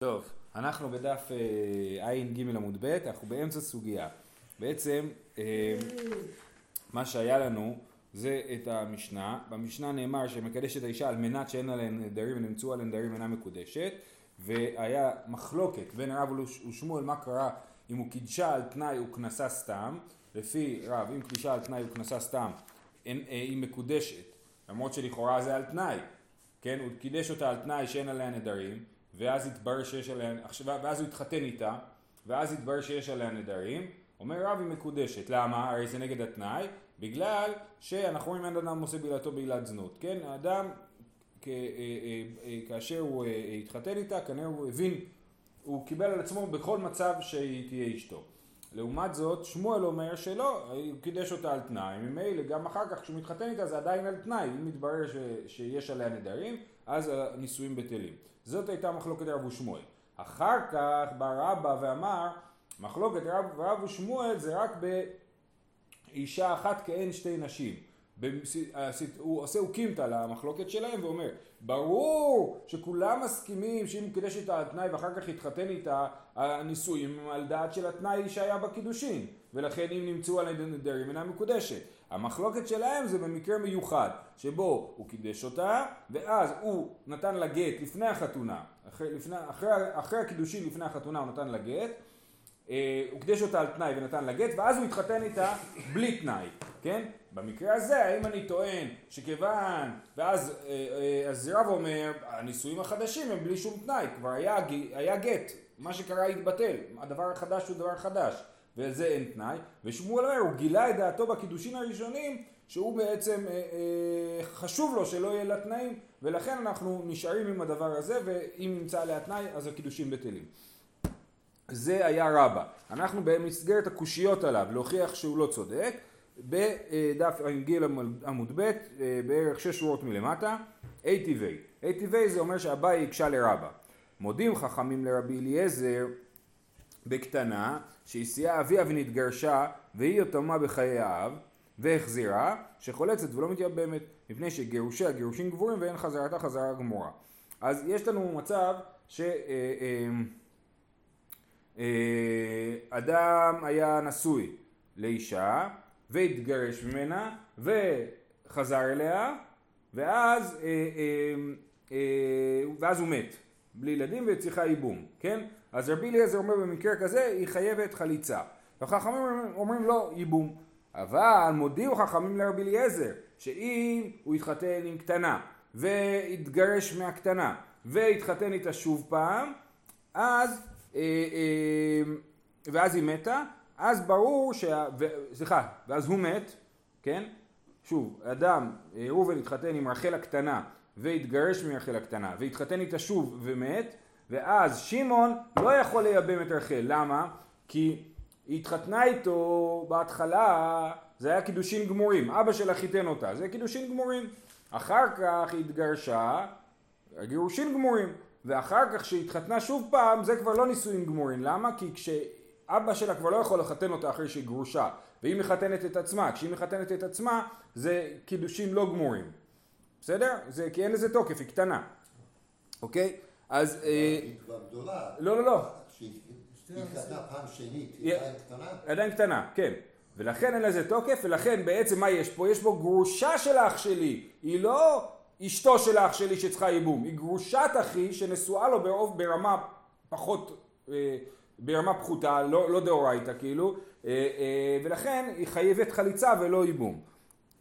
טוב, אנחנו בדף אה, ע"ג עמוד ב', אנחנו באמצע סוגיה. בעצם אה, מה שהיה לנו זה את המשנה, במשנה נאמר שמקדשת האישה על מנת שאין עליהן נדרים ונמצאו עליהן נדרים אינה מקודשת והיה מחלוקת בין רב ושמואל מה קרה אם הוא קידשה על תנאי וכנסה סתם, לפי רב אם קידשה על תנאי וכנסה סתם אה, היא מקודשת, למרות שלכאורה זה על תנאי, כן, הוא קידש אותה על תנאי שאין עליה נדרים ואז התברר שיש עליה, ואז הוא התחתן איתה, ואז התברר שיש עליה נדרים, אומר רב היא מקודשת, למה? הרי זה נגד התנאי, בגלל שאנחנו רואים אין אדם עושה בעילתו בעילת זנות, כן? האדם אה, אה, אה, כאשר הוא התחתן איתה, כנראה הוא הבין, הוא קיבל על עצמו בכל מצב שהיא תהיה אשתו. לעומת זאת, שמואל אומר שלא, הוא קידש אותה על תנאי, ממילא גם אחר כך כשהוא מתחתן איתה זה עדיין על תנאי, אם מתברר ש, שיש עליה נדרים, אז הנישואים בטלים. זאת הייתה מחלוקת רב ושמואל. אחר כך בא רבא ואמר, מחלוקת רב, רב ושמואל זה רק באישה אחת כאין שתי נשים. הוא עושה אוקימתא למחלוקת שלהם ואומר ברור שכולם מסכימים שאם הוא קידש איתה על תנאי ואחר כך יתחתן איתה הנישואים על דעת של התנאי שהיה בקידושין ולכן אם נמצאו על נדרים אינה מקודשת. המחלוקת שלהם זה במקרה מיוחד שבו הוא קידש אותה ואז הוא נתן לה גט לפני החתונה. אחרי, לפני, אחרי, אחרי הקידושין לפני החתונה הוא נתן לה גט. אה, הוא קידש אותה על תנאי ונתן לה גט ואז הוא התחתן איתה בלי תנאי כן? במקרה הזה, האם אני טוען שכיוון, ואז אה, אה, אז רב אומר, הנישואים החדשים הם בלי שום תנאי, כבר היה, היה גט, מה שקרה התבטל, הדבר החדש הוא דבר חדש, וזה אין תנאי, ושמואל אומר, הוא גילה את דעתו בקידושין הראשונים, שהוא בעצם אה, אה, חשוב לו שלא יהיה לה תנאים, ולכן אנחנו נשארים עם הדבר הזה, ואם נמצא עליה תנאי, אז הקידושין בטלים. זה היה רבה. אנחנו במסגרת הקושיות עליו, להוכיח שהוא לא צודק, בדף ע"ג עמוד ב', אה, בערך שש שורות מלמטה. אי טבעי זה אומר שאביי הקשה לרבה. מודים חכמים לרבי אליעזר בקטנה, שהסיעה אביה ונתגרשה, והיא יתומה בחיי האב, והחזירה, שחולצת ולא מתייבמת, מפני שגירושיה גירושים גבורים ואין חזרתה חזרה גמורה. אז יש לנו מצב שאדם אה, אה, היה נשוי לאישה, והתגרש ממנה וחזר אליה ואז, אה, אה, אה, ואז הוא מת בלי ילדים וצריכה ייבום, כן? אז רבי אליעזר אומר במקרה כזה היא חייבת חליצה. וחכמים אומרים לא ייבום. אבל מודיעו חכמים לרבי אליעזר שאם הוא יתחתן עם קטנה והתגרש מהקטנה והתחתן איתה שוב פעם אז אה, אה, ואז היא מתה אז ברור. ו... סליחה, ואז הוא מת, כן? שוב, אדם, אה, ראובן התחתן עם רחל הקטנה והתגרש מרחל הקטנה והתחתן איתה שוב ומת ואז שמעון לא יכול לייבם את רחל, למה? כי היא התחתנה איתו בהתחלה, זה היה קידושין גמורים, אבא שלה חיתן אותה, זה קידושין גמורים. אחר כך היא התגרשה, גירושין גמורים, ואחר כך שהיא התחתנה שוב פעם, זה כבר לא נישואים גמורים, למה? כי כש... אבא שלה כבר לא יכול לחתן אותה אחרי שהיא גרושה, והיא מחתנת את עצמה, כשהיא מחתנת את עצמה זה קידושים לא גמורים, בסדר? זה כי אין לזה תוקף, היא קטנה, אוקיי? אז... אה, היא כבר גדולה. לא, לא, לא. היא התחתנה פעם שנית, היא עדיין קטנה? עדיין קטנה, כן. ולכן אין לזה תוקף, ולכן בעצם מה יש פה? יש פה גרושה של אח שלי, היא לא אשתו של אח שלי שצריכה ייבום, היא גרושת אחי שנשואה לו ברוב ברמה פחות אה, ברמה פחותה, לא, לא דאורייתא כאילו, אה, ולכן היא חייבת חליצה ולא ייבום.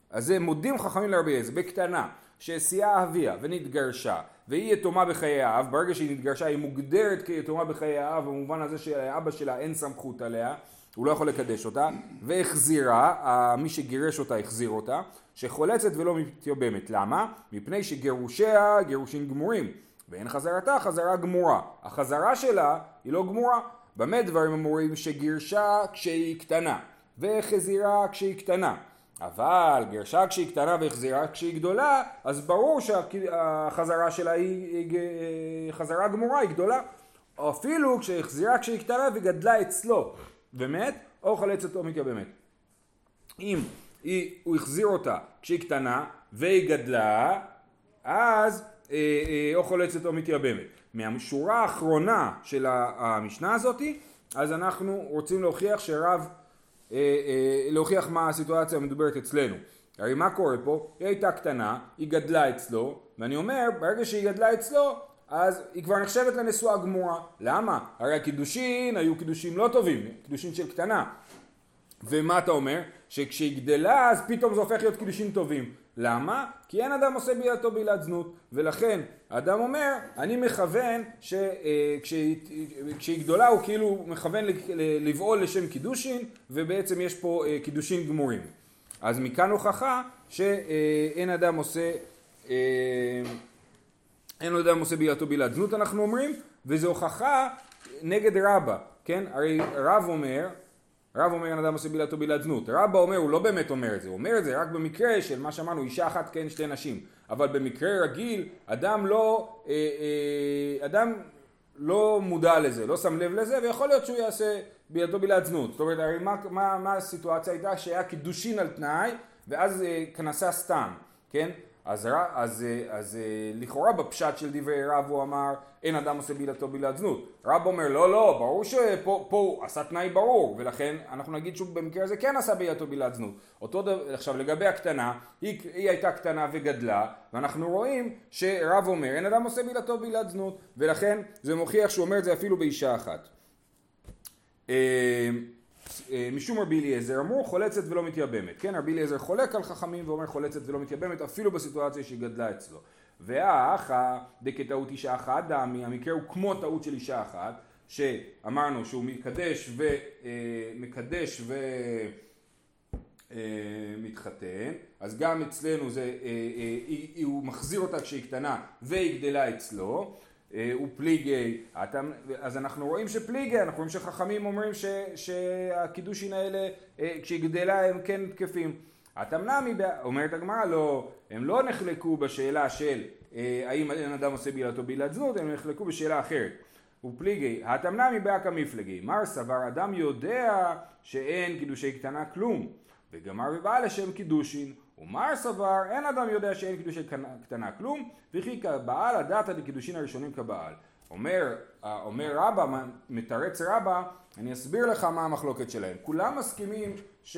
אז זה מודים חכמים לרבי אליעזר, בקטנה, שסייעה אביה ונתגרשה, והיא יתומה בחיי האב, ברגע שהיא נתגרשה היא מוגדרת כיתומה בחיי האב, במובן הזה שאבא שלה אין סמכות עליה, הוא לא יכול לקדש אותה, והחזירה, מי שגירש אותה החזיר אותה, שחולצת ולא מתייבמת. למה? מפני שגירושיה גירושים גמורים, ואין חזרתה חזרה גמורה. החזרה שלה היא לא גמורה. במה דברים אמורים שגירשה כשהיא קטנה והחזירה כשהיא קטנה אבל גירשה כשהיא קטנה והחזירה כשהיא גדולה אז ברור שהחזרה שלה היא חזרה גמורה, היא גדולה. אפילו כשהחזירה כשהיא קטנה וגדלה אצלו. ומת או חלצת או מתייבמת אם היא, הוא החזיר אותה כשהיא קטנה והיא גדלה אז אה, אה, או חולצת או מתייבמת. מהשורה האחרונה של המשנה הזאתי, אז אנחנו רוצים להוכיח שרב, אה, להוכיח מה הסיטואציה המדוברת אצלנו. הרי מה קורה פה? היא הייתה קטנה, היא גדלה אצלו, ואני אומר, ברגע שהיא גדלה אצלו, אז היא כבר נחשבת לנשואה גמורה. למה? הרי הקידושין היו קידושים לא טובים, קידושין של קטנה. ומה אתה אומר? שכשהיא גדלה אז פתאום זה הופך להיות קידושין טובים. למה? כי אין אדם עושה בילתו בילת זנות. ולכן האדם אומר, אני מכוון שכשהיא אה, גדולה הוא כאילו מכוון לבעול לשם קידושין, ובעצם יש פה אה, קידושין גמורים. אז מכאן הוכחה שאין אדם עושה אה, אין אדם עושה בילתו בילת זנות אנחנו אומרים, וזו הוכחה נגד רבא, כן? הרי רב אומר, רב אומר אין אדם עושה בילתו בילת זנות, רבא אומר, הוא לא באמת אומר את זה, הוא אומר את זה רק במקרה של מה שאמרנו, אישה אחת כן שתי נשים, אבל במקרה רגיל, אדם לא, אה, אה, אדם לא מודע לזה, לא שם לב לזה, ויכול להיות שהוא יעשה בילתו בילת זנות. זאת אומרת, הרי מה, מה, מה הסיטואציה הייתה? שהיה קידושין על תנאי, ואז אה, כנסה סתם, כן? אז, אז, אז, אז לכאורה בפשט של דברי רב הוא אמר אין אדם עושה בילתו בילת זנות. רב אומר לא לא ברור שפה הוא עשה תנאי ברור ולכן אנחנו נגיד שהוא במקרה הזה כן עשה בילתו בילת זנות. אותו דבר עכשיו לגבי הקטנה היא, היא הייתה קטנה וגדלה ואנחנו רואים שרב אומר אין אדם עושה בילתו בילת זנות ולכן זה מוכיח שהוא אומר את זה אפילו באישה אחת. אה, אה, משום רבי אליעזר אמרו חולצת ולא מתייבמת, כן רבי אליעזר חולק על חכמים ואומר חולצת ולא מתייבמת אפילו בסיטואציה שהיא גדלה אצלו. והאחא דכטעות אישה אחת דמי המקרה הוא כמו טעות של אישה אחת שאמרנו שהוא מקדש ומקדש ומתחתן אה, אז גם אצלנו זה, אה, הוא מחזיר אותה כשהיא קטנה והיא גדלה אצלו אה, הוא פליגי, אז אנחנו רואים שפליגי, אנחנו רואים שחכמים אומרים ש, שהקידושין האלה אה, כשהיא גדלה הם כן תקפים. התמנמי, אומרת הגמרא לא, הם לא נחלקו בשאלה של אה, האם אין אדם עושה בילתו בילת זנות, הם נחלקו בשאלה אחרת. ופליגי, התמנמי באקא מפלגי, מר סבר אדם יודע שאין קידושי קטנה כלום, וגמר ובא לשם קידושין, ומר סבר, אין אדם יודע שאין קידושי קטנה כלום, וכי כבעל הדעת לקידושין הראשונים כבעל. אומר, אומר רבא, מתרץ רבא, אני אסביר לך מה המחלוקת שלהם. כולם מסכימים ש...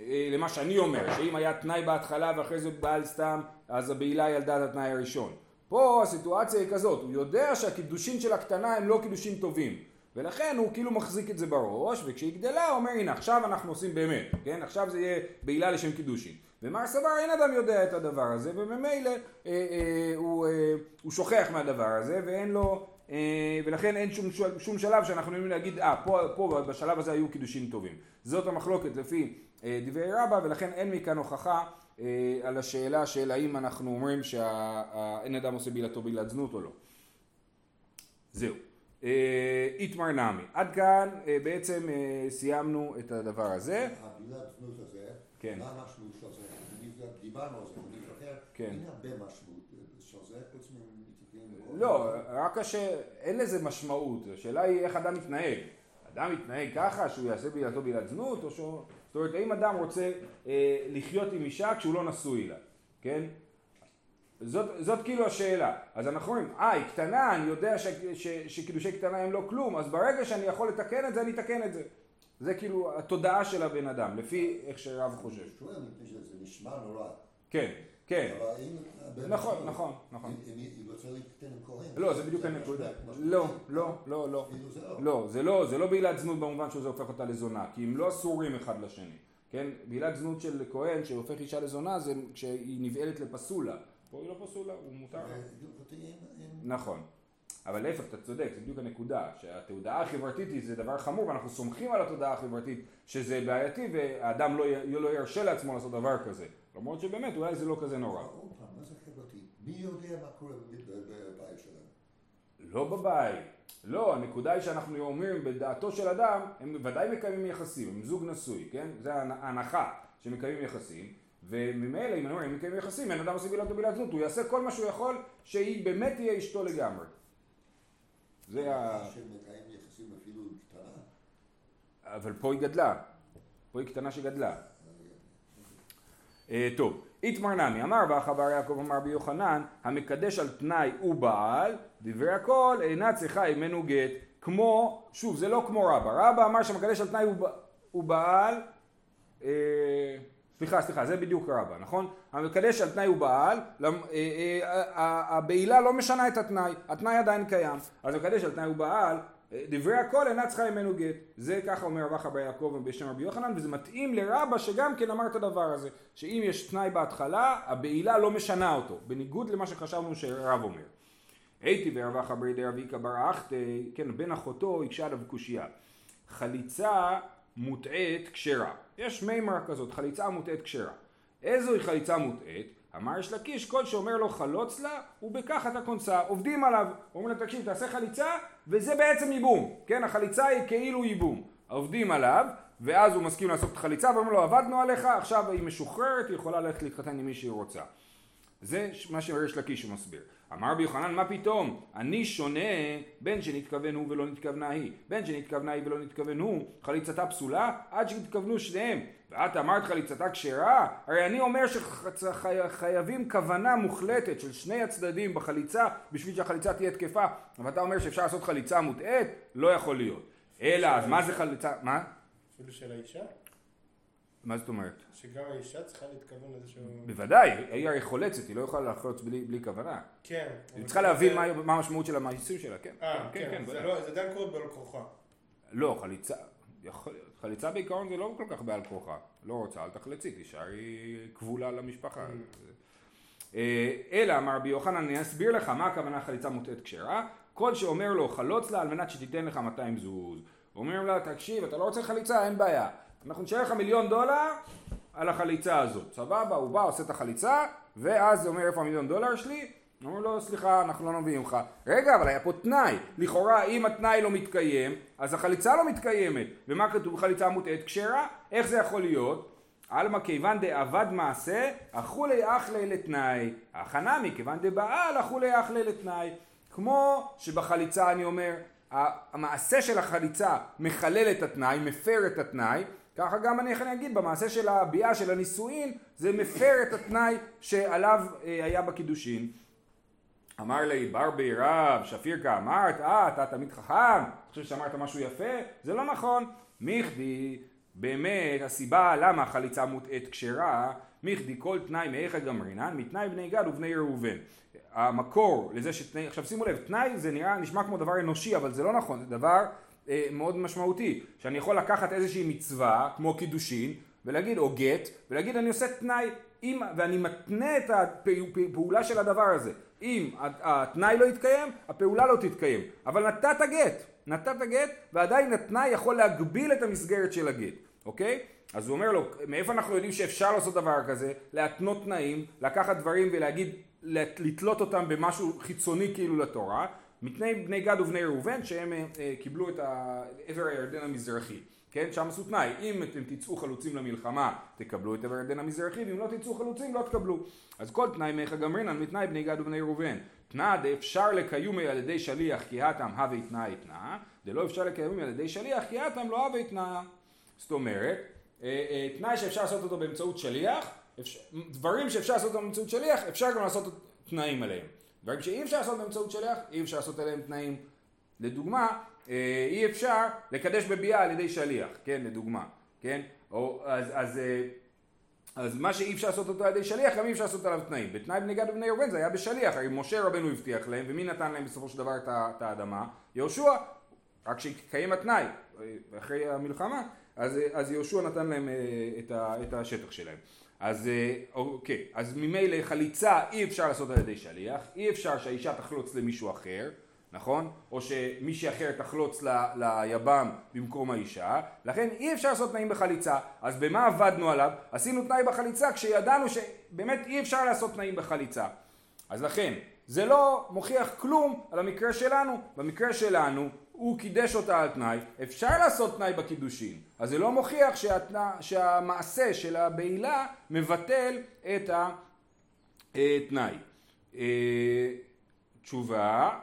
אה, למה שאני אומר, שאם היה תנאי בהתחלה ואחרי זה בעל סתם, אז הבעילה היא על דעת התנאי הראשון. פה הסיטואציה היא כזאת, הוא יודע שהקידושין של הקטנה הם לא קידושין טובים. ולכן הוא כאילו מחזיק את זה בראש, וכשהיא גדלה הוא אומר הנה עכשיו אנחנו עושים באמת, כן? עכשיו זה יהיה בעילה לשם קידושין. ומר סבר אין אדם יודע את הדבר הזה, וממילא אה, אה, הוא, אה, הוא שוכח מהדבר הזה, ואין לו, אה, ולכן אין שום, שום שלב שאנחנו יכולים להגיד, אה, פה, פה בשלב הזה היו קידושין טובים. זאת המחלוקת לפי אה, דברי רבא, ולכן אין מכאן הוכחה אה, על השאלה של האם אנחנו אומרים שאין אדם עושה בילתו בילת זנות או לא. זהו. אה, איתמר נמי. עד כאן אה, בעצם אה, סיימנו את הדבר הזה. הבילת זנות הזה, כן. מה המשמעות של זה? דיברנו על זה במילים אחר, כן. אין הרבה משמעות של זה, חוץ מנתיבים. לא, רק שאין לזה משמעות, השאלה היא איך אדם מתנהג. אדם מתנהג ככה שהוא יעשה בילתו בילת זנות, או שהוא... זאת אומרת, האם אדם רוצה אה, לחיות עם אישה כשהוא לא נשוי לה, כן? זאת, זאת כאילו השאלה. אז אנחנו אומרים, אה, היא קטנה, אני יודע ש, ש, שקידושי קטנה הם לא כלום, אז ברגע שאני יכול לתקן את זה, אני אתקן את זה. זה כאילו התודעה של הבן אדם, לפי איך שרב חושב. זה נשמע נורא. כן, כן. נכון, נכון, נכון. אם להתקטן עם כהן... לא, זה בדיוק הנקודה. לא, לא, לא, לא. לא, זה לא, זה לא בעילת זנות במובן שזה הופך אותה לזונה, כי הם לא אסורים אחד לשני. כן? בעילת זנות של כהן שהופך אישה לזונה זה כשהיא נבעלת לפסולה. פה היא לא פסולה, הוא מותר. נכון. אבל להפך, אתה צודק, זה בדיוק הנקודה, שהתודעה החברתית היא זה דבר חמור ואנחנו סומכים על התודעה החברתית שזה בעייתי והאדם לא, לא ירשה לעצמו לעשות דבר כזה. למרות שבאמת אולי זה לא כזה נורא. עוד פעם, מה זה חברתי? מי יודע מה קורה בבית שלנו? לא בבית. לא, הנקודה היא שאנחנו אומרים בדעתו של אדם, הם ודאי מקיימים יחסים, הם זוג נשוי, כן? זה ההנחה שמקיימים יחסים. וממילא אם אני אומר, אם מקיימים יחסים, אין אדם עושה בילת ובילת זנות, הוא יעשה כל מה שהוא יכול שהיא באמת תהיה אשתו לגמרי. זה ה... שמקיים יחסים אפילו קטנה. אבל פה היא גדלה. פה היא קטנה שגדלה. אה, טוב, איתמר נמי, אמר ואחא בר יעקב אמר בי יוחנן, המקדש על תנאי הוא בעל, דברי הכל אינה צריכה ממנו גט. כמו, שוב, זה לא כמו רבא, רבא אמר שהמקדש על תנאי הוא, הוא בעל, אה, סליחה, סליחה, זה בדיוק רבא, נכון? המקדש על תנאי הוא בעל, למ- אה, אה, הבעילה לא משנה את התנאי, התנאי עדיין קיים, אז המקדש על תנאי הוא בעל, אה, דברי הכל אינה צריכה ממנו גט. זה ככה אומר רבא חבר יעקב בשם רבי יוחנן, וזה מתאים לרבא שגם כן אמר את הדבר הזה, שאם יש תנאי בהתחלה, הבעילה לא משנה אותו, בניגוד למה שחשבנו שרב אומר. הייתי ורבא חברי דרבי קבר אחתי, כן, בן אחותו הקשה עליו קושייה. חליצה מוטעית כשרה. יש מימרה כזאת, חליצה מוטעית כשרה. איזוהי חליצה מוטעית? אמר יש לקיש, כל שאומר לו חלוץ לה, ובכך אתה כונסה. עובדים עליו. אומרים לו, תקשיב, תעשה חליצה, וזה בעצם ייבום. כן, החליצה היא כאילו ייבום. עובדים עליו, ואז הוא מסכים לעשות את החליצה, ואומרים לו, עבדנו עליך, עכשיו היא משוחררת, היא יכולה ללכת להתחתן עם מי שהיא רוצה. זה מה שיש לקיש הוא מסביר. אמר רבי יוחנן מה פתאום? אני שונה בין שנתכוון הוא ולא נתכוונה היא. בין שנתכוונה היא ולא נתכוון הוא חליצתה פסולה עד שהתכוונו שניהם. ואת אמרת חליצתה כשרה? הרי אני אומר שחייבים כוונה מוחלטת של שני הצדדים בחליצה בשביל שהחליצה תהיה תקפה. ואתה אומר שאפשר לעשות חליצה מוטעית? לא יכול להיות. אלא אז מה זה חליצה? מה? אפילו של האישה? מה זאת אומרת? שגם האישה צריכה להתכוון שהוא... בוודאי, היא הרי חולצת, היא לא יכולה לחלוץ בלי, בלי כוונה. כן. היא צריכה להבין מה, מה המשמעות של המעשים שלה, כן. אה, כן, זה בוודאי. לא, זה עדיין קורה בעל כורחה. לא, חליצה, יכול. חליצה בעיקרון זה לא כל כך בעל כורחה. לא רוצה, אל תחלצי, תישארי כבולה למשפחה. אה, אלא, אמר רבי יוחנן, אני אסביר לך מה הכוונה חליצה מוטעית כשרה. כל שאומר לו חלוץ לה על מנת שתיתן לך 200 זוז. אומרים לה, תקשיב, אתה לא רוצה חליצה, אין בעיה. אנחנו נשאר לך מיליון דולר על החליצה הזאת. סבבה, הוא בא, עושה את החליצה, ואז אומר, איפה המיליון דולר שלי? אומרים לו, סליחה, אנחנו לא מביאים לך. רגע, אבל היה פה תנאי. לכאורה, אם התנאי לא מתקיים, אז החליצה לא מתקיימת. ומה כתוב חליצה מוטעית כשרה? איך זה יכול להיות? עלמא כיוון דאבד מעשה, אכולי אחלי לתנאי. הכנה מכיוון דבעל, אכולי אחלי לתנאי. כמו שבחליצה אני אומר, המעשה של החליצה מחלל את התנאי, מפר את התנאי, ככה גם אני להגיד, במעשה של הביאה של הנישואין, זה מפר את התנאי שעליו אה, היה בקידושין. אמר לי, בר בי רב, שפיר כאמרת, אה, אתה תמיד חכם, אתה חושב שאמרת משהו יפה? זה לא נכון. מיכדי, באמת, הסיבה למה החליצה מוטעית כשרה, מיכדי כל תנאי מאיך גמרינן, מתנאי בני גד ובני ראובן. המקור לזה שתנאי, עכשיו שימו לב, תנאי זה נראה, נשמע כמו דבר אנושי, אבל זה לא נכון, זה דבר מאוד משמעותי, שאני יכול לקחת איזושהי מצווה, כמו קידושין, ולהגיד, או גט, ולהגיד אני עושה תנאי, אם, ואני מתנה את הפעולה של הדבר הזה. אם התנאי לא יתקיים, הפעולה לא תתקיים. אבל נתת גט, נתת גט, ועדיין התנאי יכול להגביל את המסגרת של הגט, אוקיי? אז הוא אומר לו, מאיפה אנחנו יודעים שאפשר לעשות דבר כזה? להתנות תנאים, לקחת דברים ולהגיד, לתלות אותם במשהו חיצוני כאילו לתורה, מתני בני גד ובני ראובן שהם אה, אה, קיבלו את עבר הירדן המזרחי. כן, שם עשו תנאי, אם אתם תצאו חלוצים למלחמה תקבלו את עבר הירדן המזרחי ואם לא תצאו חלוצים לא תקבלו. אז כל תנאי מאיך גמרינן מתנאי בני גד ובני ראובן. תנא דאפשר לקיומי על ידי שליח כי התם הווה תנאי תנא, דלא אפשר לקיומי על ידי שליח כי התם לא הווה תנא. זאת אומרת, אה, תנאי שאפשר לעשות אותו באמצעות שליח, דברים שאפשר לעשות אותם באמצעות שליח, אפשר גם לעשות תנאים עליהם. דברים שאי אפשר לעשות באמצעות שליח, אי אפשר לעשות עליהם תנאים. לדוגמה, אי אפשר לקדש בביאה על ידי שליח, כן, לדוגמה, כן? או, אז, אז, אז מה שאי אפשר לעשות אותו על ידי שליח, גם אי אפשר לעשות עליו תנאים. בתנאי בני גד ובני ראובן זה היה בשליח, הרי משה רבנו הבטיח להם, ומי נתן להם בסופו של דבר את האדמה? יהושע, רק שהתקיים התנאי, אחרי המלחמה, אז, אז יהושע נתן להם את השטח שלהם. אז אוקיי, אז ממילא חליצה אי אפשר לעשות על ידי שליח, אי אפשר שהאישה תחלוץ למישהו אחר, נכון? או שמישהי אחר תחלוץ ל, ליבם במקום האישה, לכן אי אפשר לעשות תנאים בחליצה. אז במה עבדנו עליו? עשינו תנאי בחליצה כשידענו שבאמת אי אפשר לעשות תנאים בחליצה. אז לכן, זה לא מוכיח כלום על המקרה שלנו. במקרה שלנו, הוא קידש אותה על תנאי, אפשר לעשות תנאי בקידושין. אז זה לא מוכיח שהתנא, שהמעשה של הבעילה מבטל את התנאי. תשובה,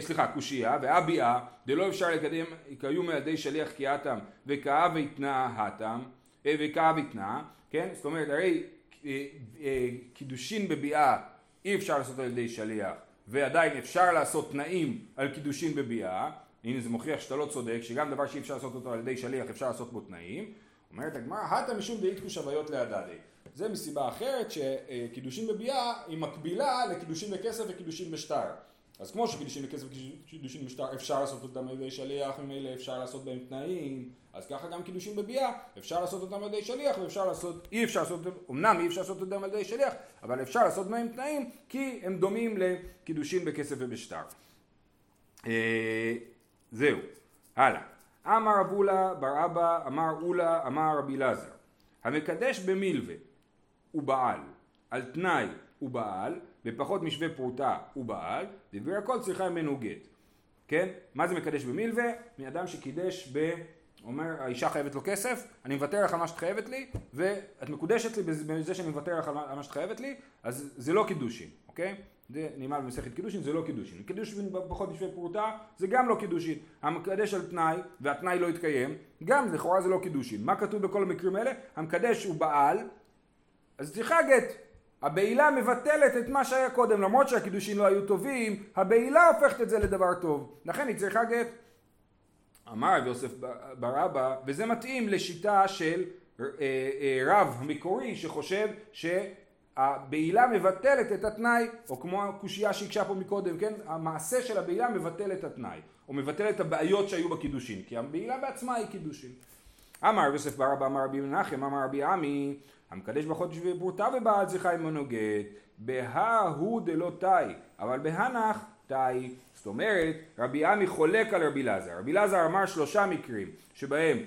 סליחה, קושייה, והביאה, דלא אפשר לקדם, קיום על ידי שליח קיאתם וכאב יתנא התם, וכאב יתנא, כן? זאת אומרת, הרי אה, אה, קידושין בביאה אי אפשר לעשות על ידי שליח ועדיין אפשר לעשות תנאים על קידושין בביאה הנה זה מוכיח שאתה לא צודק שגם דבר שאי אפשר לעשות אותו על ידי שליח אפשר לעשות בו תנאים. אומרת הגמרא התם משום דאיתקוש הוויות להדדי זה מסיבה אחרת שקידושין בביאה היא מקבילה לקידושין בכסף וקידושין בשטר. אז כמו שקידושין בכסף וקידושין בשטר אפשר לעשות אותם על ידי שליח, ממילא אפשר לעשות בהם תנאים, אז ככה גם קידושין בביאה, אפשר לעשות אותם על ידי שליח ואפשר לעשות, אי אפשר לעשות, אמנם אי אפשר לעשות אותם על ידי שליח, אבל אפשר לעשות בהם תנאים כי הם דומים לקידושין בכסף ובשטר. זהו, הלאה. אמר אבולה בר אבא, אמר אולה, אמר רבי לזר. המקדש במילווה הוא בעל, על תנאי הוא בעל, בפחות משווה פרוטה הוא בעל, הכל צריכה ממנו גט. כן? מה זה מקדש במילווה? מאדם שקידש ב... אומר, האישה חייבת לו כסף, אני מוותר לך על מה שאת חייבת לי, ואת מקודשת לי בזה שאני מוותר לך על מה שאת חייבת לי, אז זה לא קידושין, אוקיי? זה נאמר במסכת קידושין, זה לא קידושין. קידושין פחות משווה פרוטה, זה גם לא קידושין. המקדש על תנאי, והתנאי לא יתקיים, גם לכאורה זה לא קידושין. מה כתוב בכל המקרים האלה? המקדש ובעל, אז צריכה גט. הבעילה מבטלת את מה שהיה קודם, למרות שהקידושין לא היו טובים, הבעילה הופכת את זה לדבר טוב. לכן היא צריכה גט. אמר רבי יוסף בר אבא, וזה מתאים לשיטה של אה, אה, רב המקורי שחושב שהבעילה מבטלת את התנאי, או כמו הקושייה שהקשה פה מקודם, כן? המעשה של הבעילה מבטל את התנאי, או מבטל את הבעיות שהיו בקידושין, כי הבעילה בעצמה היא קידושין. אמר יוסף בר אבא, אמר רבי מנחם, אמר רבי עמי, המקדש בחודש ופרוטה ובעל צריכה עמנו גט, בהא הוא דלא תאי, אבל בהנח תאי. זאת אומרת, רבי עמי חולק על רבי לזר. רבי לזר אמר שלושה מקרים שבהם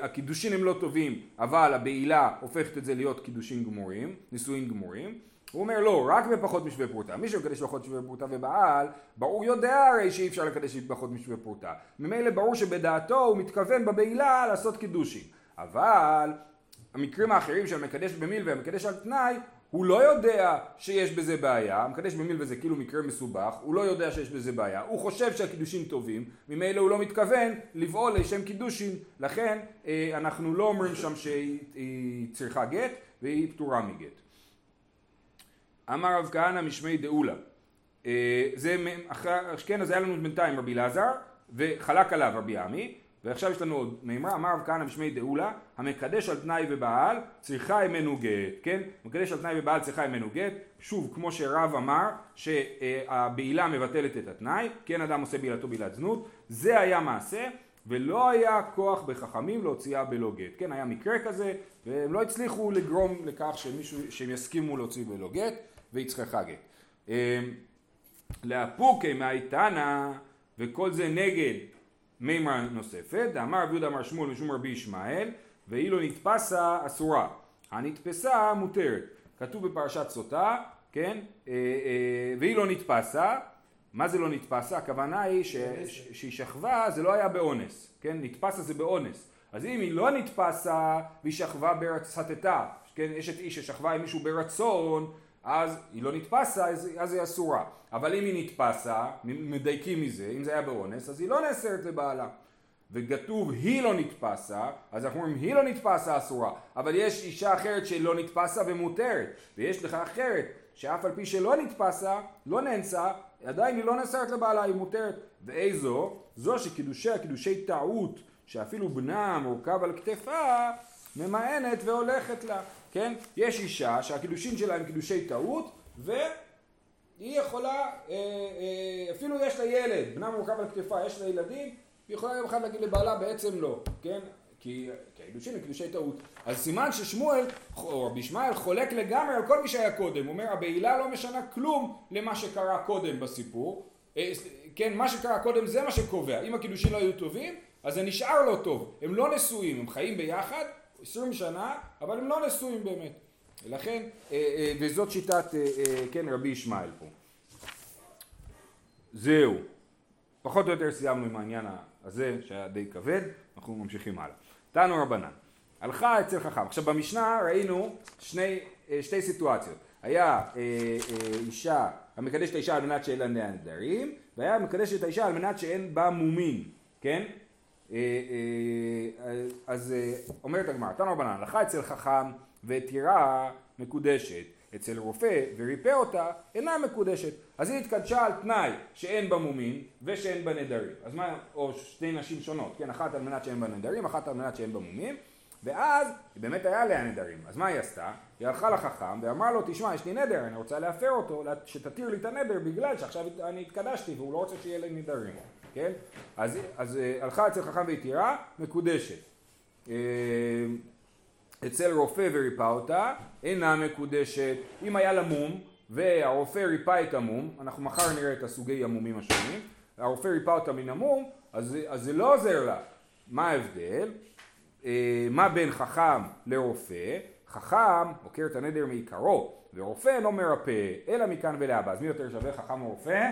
הקידושין הם לא טובים, אבל הבעילה הופכת את זה להיות קידושין גמורים, נישואין גמורים. הוא אומר לא, רק בפחות משווה פרוטה. מי שמקדש פחות משווה פרוטה ובעל, ברור יודע הרי שאי אפשר לקדש בפחות משווה פרוטה. ממילא ברור שבדעתו הוא מתכוון בבעילה לעשות קידושין. אבל המקרים האחרים של המקדש במילווה והמקדש על תנאי, הוא לא יודע שיש בזה בעיה, המקדש במילווה זה כאילו מקרה מסובך, הוא לא יודע שיש בזה בעיה, הוא חושב שהקידושין טובים, ממילא הוא לא מתכוון לבעול לשם קידושין, לכן אה, אנחנו לא אומרים שם שהיא צריכה גט והיא פטורה מגט. אמר רב כהנא משמי דאולה, אה, זה, אחרי, כן אז היה לנו בינתיים רבי אלעזר וחלק עליו רבי עמי ועכשיו יש לנו עוד מימרה, אמר רב כהנא בשמי דאולה, המקדש על תנאי ובעל צריכה ממנו גט, כן? מקדש על תנאי ובעל צריכה ממנו גט, שוב כמו שרב אמר שהבעילה מבטלת את התנאי, כן אדם עושה בעילתו בעילת זנות, זה היה מעשה ולא היה כוח בחכמים להוציאה בלא גט, כן? היה מקרה כזה והם לא הצליחו לגרום לכך שמישהו, שהם יסכימו להוציא בלא גט והיא צריכה גט. אמ, לאפוקי מהאיתנא וכל זה נגד מימרה נוספת, דאמר רבי יהודה אמר שמואל משום רבי ישמעאל, והיא לא נתפסה אסורה, הנתפסה מותרת. כתוב בפרשת סוטה, כן, אה, אה, והיא לא נתפסה, מה זה לא נתפסה? הכוונה היא ש, שהיא שכבה זה לא היה באונס, כן, נתפסה זה באונס. אז אם היא לא נתפסה והיא שכבה ברצתתה, כן, אשת איש ששכבה עם מישהו ברצון, אז היא לא נתפסה, אז היא אסורה. אבל אם היא נתפסה, מדייקים מזה, אם זה היה באונס, אז היא לא נאסרת לבעלה. וכתוב היא לא נתפסה, אז אנחנו אומרים היא לא נתפסה אסורה, אבל יש אישה אחרת שלא נתפסה ומותרת, ויש לך אחרת שאף על פי שלא נתפסה, לא נאנסה, עדיין היא לא נאסרת לבעלה, היא מותרת. ואיזו? זו שקידושיה קידושי טעות, שאפילו בנה מורכב על כתפה, ממאנת והולכת לה. כן? יש אישה שהקידושין שלה הם קידושי טעות והיא יכולה, אה, אה, אפילו יש לה ילד, בנה מורכב על כתפה, יש לה ילדים, היא יכולה יום אחד להגיד לבעלה בעצם לא, כן? כי הקידושין הם קידושי טעות. אז סימן ששמואל, או רבי ישמעאל, חולק לגמרי על כל מי שהיה קודם. הוא אומר, הבעילה לא משנה כלום למה שקרה קודם בסיפור. אה, כן, מה שקרה קודם זה מה שקובע. אם הקידושין לא היו טובים, אז זה נשאר לא טוב. הם לא נשואים, הם חיים ביחד, עשרים שנה, אבל הם לא נשואים באמת. ולכן, אה, אה, וזאת שיטת, אה, כן, רבי ישמעאל פה. זהו. פחות או יותר סיימנו עם העניין הזה, שהיה די כבד, אנחנו ממשיכים הלאה. תנו רבנן. הלכה אצל חכם. עכשיו במשנה ראינו שני, שתי סיטואציות. היה אישה המקדש את האישה על מנת שאין לה נדרים, והיה מקדש האישה על מנת שאין בה מומין, כן? אה, אה, אז אה, אומרת הגמרא, תנו רבנן, הלכה אצל חכם והתירה מקודשת, אצל רופא וריפא אותה אינה מקודשת. אז היא התקדשה על תנאי שאין בה מומין ושאין בה נדרים. אז מה, או שתי נשים שונות, כן, אחת על מנת שאין בה נדרים, אחת על מנת שאין בה מומים, ואז באמת היה עליה נדרים. אז מה היא עשתה? היא הלכה לחכם ואמרה לו, תשמע, יש לי נדר, אני רוצה להפר אותו, שתתיר לי את הנדר בגלל שעכשיו אני התקדשתי והוא לא רוצה שיהיה לי נדרים, כן? אז, אז אה, הלכה אצל חכם והתירה, מקודשת. אה, אצל רופא וריפא אותה, אינה מקודשת. אם היה לה מום, והרופא ריפא את המום, אנחנו מחר נראה את הסוגי המומים השונים, הרופא ריפא אותה מן המום, אז, אז זה לא עוזר לה. מה ההבדל? אה, מה בין חכם לרופא? חכם עוקר את הנדר מעיקרו, ורופא אינו מרפא, אלא מכאן ולהבא. אז מי יותר שווה, חכם או רופא?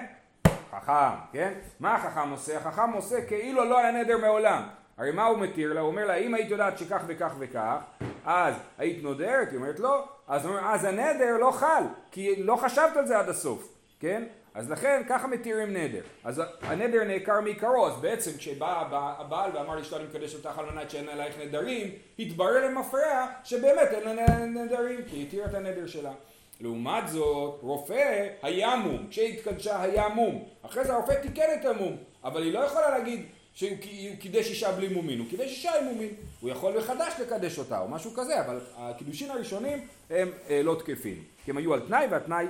חכם, כן? מה החכם עושה? החכם עושה כאילו לא היה נדר מעולם. הרי מה הוא מתיר לה? הוא אומר לה, אם היית יודעת שכך וכך וכך, אז היית נודרת? היא אומרת לא. אז אומר, אז הנדר לא חל, כי לא חשבת על זה עד הסוף, כן? אז לכן ככה מתירים נדר. אז הנדר נעקר מעיקרו, אז בעצם כשבא הבעל ואמר לאשתו אני מקדש אותך על מנת שאין עלייך נדרים, התברר למפרע שבאמת אין לה נדרים, כי היא התירה את הנדר שלה. לעומת זאת, רופא היה מום, כשהיא התקדשה היה מום. אחרי זה הרופא תיקן את המום, אבל היא לא יכולה להגיד שהוא קידש אישה בלי מומין, הוא קידש אישה עם מומין, הוא יכול מחדש לקדש אותה או משהו כזה, אבל הקידושין הראשונים הם אה, לא תקפים, כי הם היו על תנאי והתנאי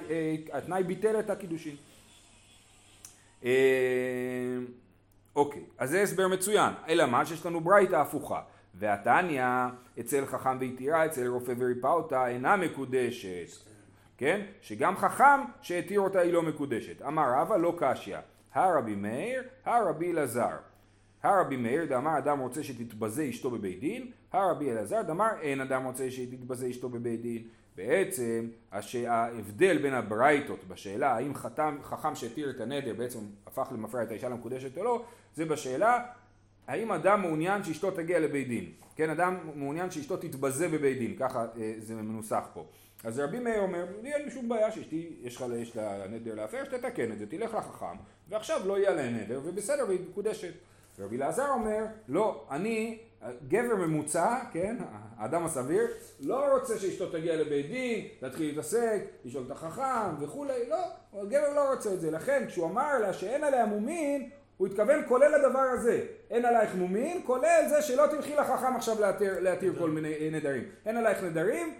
אה, ביטל את הקידושין. אה, אוקיי, אז זה הסבר מצוין, אלא מה? שיש לנו ברייתא הפוכה, והתניא אצל חכם והתירה, אצל רופא וריפא אותה, אינה מקודשת, כן? שגם חכם שהתיר אותה היא לא מקודשת. אמר רבא לא קשיא, הרבי מאיר, הרבי אלעזר. הרבי מאיר דאמר אדם רוצה שתתבזה אשתו בבית דין, הרבי אלעזר דאמר אין אדם רוצה שתתבזה אשתו בבית דין. בעצם ההבדל בין הברייתות בשאלה האם חתם, חכם שהתיר את הנדר בעצם הפך למפרע את האישה למקודשת או לא, זה בשאלה האם אדם מעוניין שאשתו תגיע לבית דין. כן, אדם מעוניין שאשתו תתבזה בבית דין, ככה אה, זה מנוסח פה. אז רבי מאיר אומר, לי אין שום בעיה שאשתי, יש לה, נדר להפר, שתתקן את זה, תלך לחכם, ועכשיו לא יהיה לה נדר, ובסדר, והיא מקודשת. רבי אלעזר אומר, לא, אני גבר ממוצע, כן, האדם הסביר, לא רוצה שאשתו תגיע לבית דין, להתחיל להתעסק, לשאול את החכם וכולי, לא, הגבר לא רוצה את זה, לכן כשהוא אמר לה שאין עליה מומין, הוא התכוון כולל הדבר הזה, אין עלייך מומין, כולל זה שלא תלכי לחכם עכשיו להתיר, להתיר כל מיני נדרים, אין עלייך נדרים,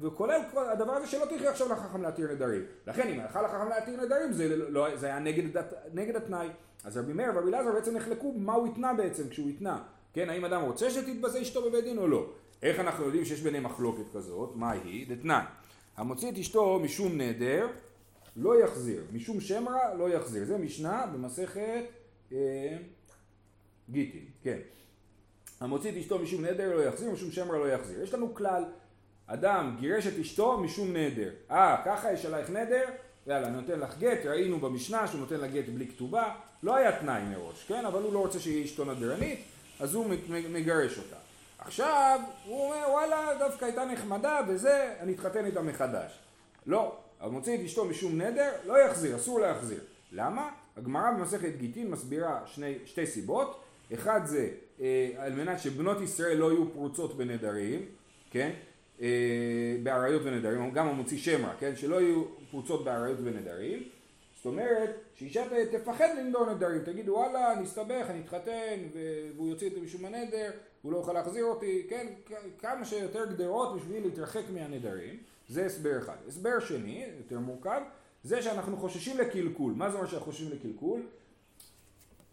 וכולל הדבר הזה שלא תלכי עכשיו לחכם להתיר נדרים, לכן אם הלכה לחכם להתיר נדרים זה, לא, זה היה נגד, נגד התנאי, אז רבי מאיר ורבי אלעזר בעצם נחלקו מה הוא התנה בעצם כשהוא התנה, כן, האם אדם רוצה שתתבזה אשתו בבית דין או לא, איך אנחנו יודעים שיש ביניהם מחלוקת כזאת, מה היא? דתנן, המוציא את אשתו משום נדר לא יחזיר, משום שם רע לא יחזיר, זה משנה במסכת גיטין, כן. המוציא את אשתו משום נדר לא יחזיר, משום שם רע לא יחזיר. יש לנו כלל, אדם גירש את אשתו משום נדר. אה, ככה יש עלייך נדר? יאללה, נותן לך גט, ראינו במשנה שהוא נותן לה גט בלי כתובה, לא היה תנאי מראש, כן? אבל הוא לא רוצה שיהיה אשתו נדרנית, אז הוא מגרש אותה. עכשיו, הוא אומר, וואלה, דווקא הייתה נחמדה, וזה, אני אתחתן איתה מחדש. לא, המוציא את אשתו משום נדר, לא יחזיר, אסור להחזיר. למה? הגמרא במסכת גיטין מסבירה שני, שתי סיבות, אחד זה אה, על מנת שבנות ישראל לא יהיו פרוצות בנדרים, כן? אה, באריות ונדרים, גם המוציא שמע, כן? שלא יהיו פרוצות באריות ונדרים. זאת אומרת, שאישה תפחד לנדור נדרים, תגיד וואלה, אני אסתבך, אני אתחתן, והוא יוציא אותי משום הנדר, הוא לא יכול להחזיר אותי, כן? כמה שיותר גדרות בשביל להתרחק מהנדרים, זה הסבר אחד. הסבר שני, יותר מורכב, זה שאנחנו חוששים לקלקול. מה זה אומר שאנחנו חוששים לקלקול?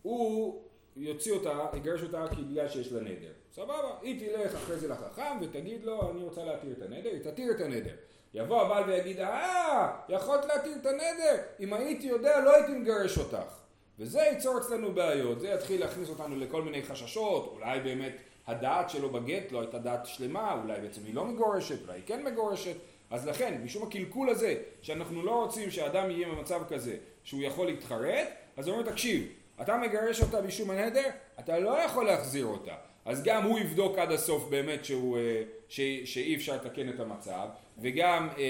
הוא יוציא אותה, יגרש אותה כי שיש לה נדר. סבבה, היא תלך אחרי זה לחכם ותגיד לו אני רוצה להתיר את הנדר, היא תתיר את הנדר. יבוא הבעל ויגיד אה, יכולת להתיר את הנדר, אם הייתי יודע לא הייתי מגרש אותך. וזה ייצור אצלנו בעיות, זה יתחיל להכניס אותנו לכל מיני חששות, אולי באמת הדעת שלו בגט לא הייתה דעת שלמה, אולי בעצם היא לא מגורשת, אולי היא כן מגורשת. אז לכן, משום הקלקול הזה, שאנחנו לא רוצים שאדם יהיה במצב כזה, שהוא יכול להתחרט, אז הוא אומר, תקשיב, אתה מגרש אותה משום הנדר, אתה לא יכול להחזיר אותה. אז גם הוא יבדוק עד הסוף באמת שהוא, אה, ש, שאי אפשר לתקן את המצב, וגם, אה,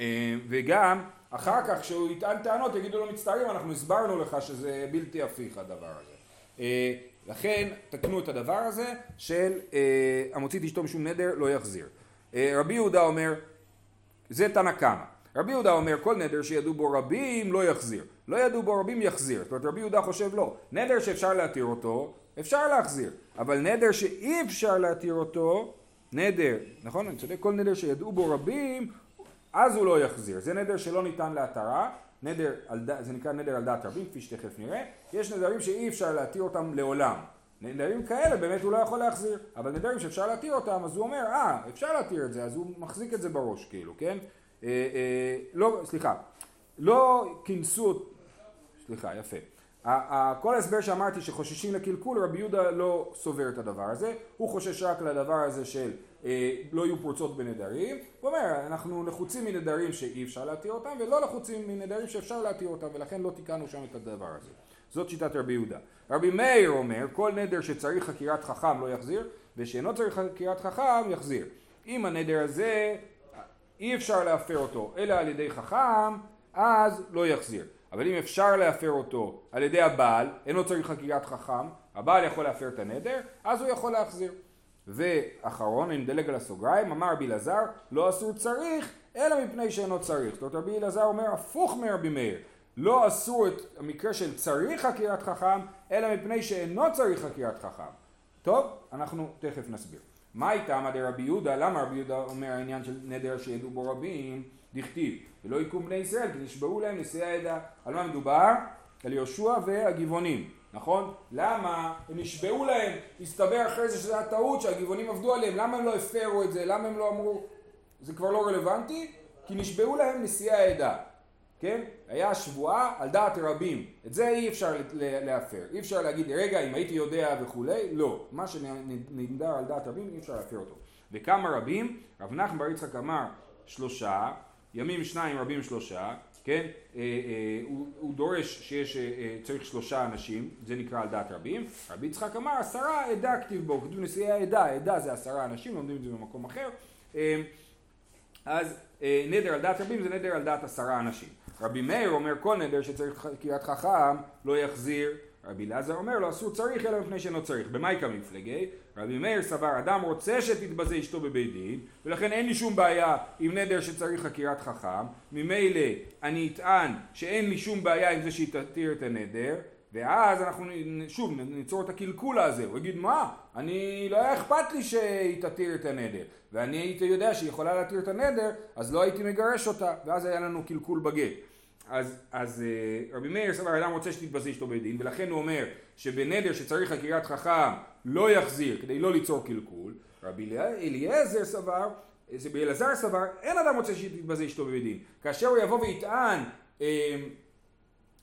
אה, וגם אחר כך כשהוא יטען טענות יגידו לו מצטערים אנחנו הסברנו לך שזה בלתי הפיך הדבר הזה. לכן תקנו את הדבר הזה של המוציא את אשתו משום נדר לא יחזיר. אה, רבי יהודה אומר, זה תנא קמא. רבי יהודה אומר כל נדר שידעו בו רבים לא יחזיר. לא ידעו בו רבים יחזיר. זאת אומרת רבי יהודה חושב לא. נדר שאפשר להתיר אותו, אפשר להחזיר. אבל נדר שאי אפשר להתיר אותו, נדר, נכון? אני צודק? כל נדר שידעו בו רבים, אז הוא לא יחזיר. זה נדר שלא ניתן להתרה. נדר, זה נקרא נדר על דעת רבים, כפי שתכף נראה. יש נדרים שאי אפשר להתיר אותם לעולם. נדרים כאלה באמת הוא לא יכול להחזיר, אבל נדרים שאפשר להתיר אותם, אז הוא אומר, אה, אפשר להתיר את זה, אז הוא מחזיק את זה בראש, כאילו, כן? אה, אה, לא, סליחה, לא כינסו, סליחה, יפה. כל ההסבר שאמרתי שחוששים לקלקול, רבי יהודה לא סובר את הדבר הזה, הוא חושש רק לדבר הזה של אה, לא יהיו פרוצות בנדרים, הוא אומר, אנחנו לחוצים מנדרים שאי אפשר להתיר אותם, ולא לחוצים מנדרים שאפשר להתיר אותם, ולכן לא תיקנו שם את הדבר הזה. זאת שיטת רבי יהודה. רבי מאיר אומר, כל נדר שצריך חקירת חכם לא יחזיר, ושאינו צריך חקירת חכם יחזיר. אם הנדר הזה אי אפשר להפר אותו אלא על ידי חכם, אז לא יחזיר. אבל אם אפשר להפר אותו על ידי הבעל, אינו צריך חקירת חכם, הבעל יכול להפר את הנדר, אז הוא יכול להחזיר. ואחרון, אני מדלג על הסוגריים, אמר רבי אלעזר, לא אסור צריך, אלא מפני שאינו צריך. זאת אומרת, רבי אלעזר אומר הפוך מרבי מאיר. לא אסור את המקרה של צריך חקירת חכם, אלא מפני שאינו צריך חקירת חכם. טוב, אנחנו תכף נסביר. מה איתם עדי רבי יהודה? למה רבי יהודה אומר העניין של נדר שידעו בו רבים? דכתיב, ולא יקום בני ישראל כי נשבעו להם נשיאי העדה. על מה מדובר? על יהושע והגבעונים, נכון? למה? הם נשבעו להם, הסתבר אחרי זה שזו הטעות שהגבעונים עבדו עליהם, למה הם לא הפרו את זה? למה הם לא אמרו? זה כבר לא רלוונטי? כי נשבעו להם נשיאי העדה. כן? היה שבועה על דעת רבים. את זה אי אפשר להפר. אי אפשר להגיד, רגע, אם הייתי יודע וכולי, לא. מה שנמדר על דעת רבים, אי אפשר להפר אותו. וכמה רבים? רב נחמן בר יצחק אמר שלושה, ימים שניים רבים שלושה, כן? אה, אה, הוא, הוא דורש שיש, אה, אה, צריך שלושה אנשים, זה נקרא על דעת רבים. רבי יצחק אמר עשרה עדה כתיב בו, כתוב נשיאי העדה, עדה זה עשרה אנשים, לומדים את זה במקום אחר. אה, אז אה, נדר על דעת רבים זה נדר על דעת עשרה אנשים. רבי מאיר אומר כל נדר שצריך חקירת חכם לא יחזיר. רבי אלעזר אומר לו אסור צריך אלא מפני שאינו צריך. במאי כמפלגי? רבי מאיר סבר אדם רוצה שתתבזה אשתו בבית דין ולכן אין לי שום בעיה עם נדר שצריך חקירת חכם. ממילא אני אטען שאין לי שום בעיה עם זה שהיא תתיר את הנדר ואז אנחנו שוב ניצור את הקלקול הזה, הוא יגיד מה, אני לא היה אכפת לי שהיא תתיר את הנדר ואני הייתי יודע שהיא יכולה להתיר את הנדר אז לא הייתי מגרש אותה ואז היה לנו קלקול בגט אז, אז אה, רבי מאיר סבר אדם רוצה שתתבזה אשתו בית דין ולכן הוא אומר שבנדר שצריך חקירת חכם לא יחזיר כדי לא ליצור קלקול רבי אליעזר סבר זה באלעזר סבר אין אדם רוצה שתתבזה אשתו בבית כאשר הוא יבוא ויטען אה,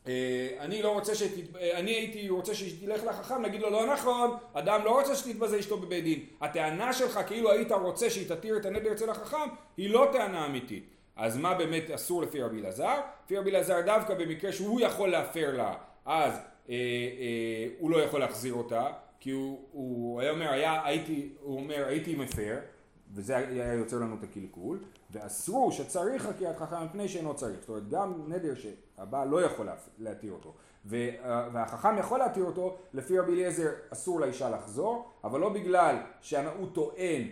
אה, אני לא רוצה שתת... אני הייתי רוצה שתלך לחכם, נגיד לו לא נכון, אדם לא רוצה שתתבזה אשתו בבית דין. הטענה שלך כאילו היית רוצה שהיא תתיר את הנדר אצל החכם, היא לא טענה אמיתית. אז מה באמת אסור לפי רבי אלעזר? לפי רבי אלעזר דווקא במקרה שהוא יכול להפר לה, אז אה, אה, הוא לא יכול להחזיר אותה, כי הוא, הוא היה אומר, היה, הייתי, הוא אומר הייתי מפר, וזה היה יוצר לנו את הקלקול, ואסרו שצריך חקירת חכם מפני שאינו צריך. זאת אומרת, גם נדר שהבעל לא יכול להתיר אותו, וה- והחכם יכול להתיר אותו, לפי רבי אליעזר אסור לאישה לחזור, אבל לא בגלל שהוא טוען, אה,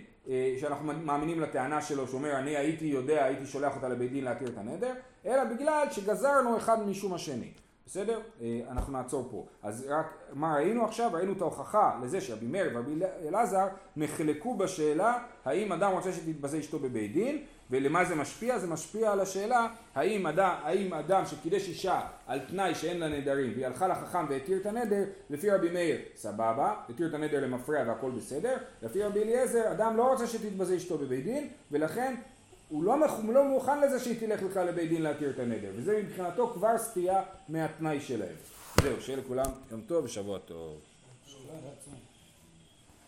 שאנחנו מאמינים לטענה שלו, שאומר אני הייתי יודע, הייתי שולח אותה לבית דין להתיר את הנדר, אלא בגלל שגזרנו אחד משום השני. בסדר? אה, אנחנו נעצור פה. אז רק מה ראינו עכשיו? ראינו את ההוכחה לזה שרבי מאיר ורבי אלעזר נחלקו בשאלה האם אדם רוצה שתתבזה אשתו בבית דין ולמה זה משפיע? זה משפיע על השאלה האם אדם, האם אדם שקידש אישה על תנאי שאין לה נדרים והיא הלכה לחכם והתיר את הנדר לפי רבי מאיר סבבה, התיר את הנדר למפרע והכל בסדר לפי רבי אליעזר אדם לא רוצה שתתבזה אשתו בבית דין ולכן הוא לא. הוא לא מוכן לזה שהיא תלך בכלל לבית דין להתיר את הנדר, וזה מבחינתו כבר סטייה מהתנאי שלהם. זהו, שיהיה לכולם יום טוב ושבוע טוב.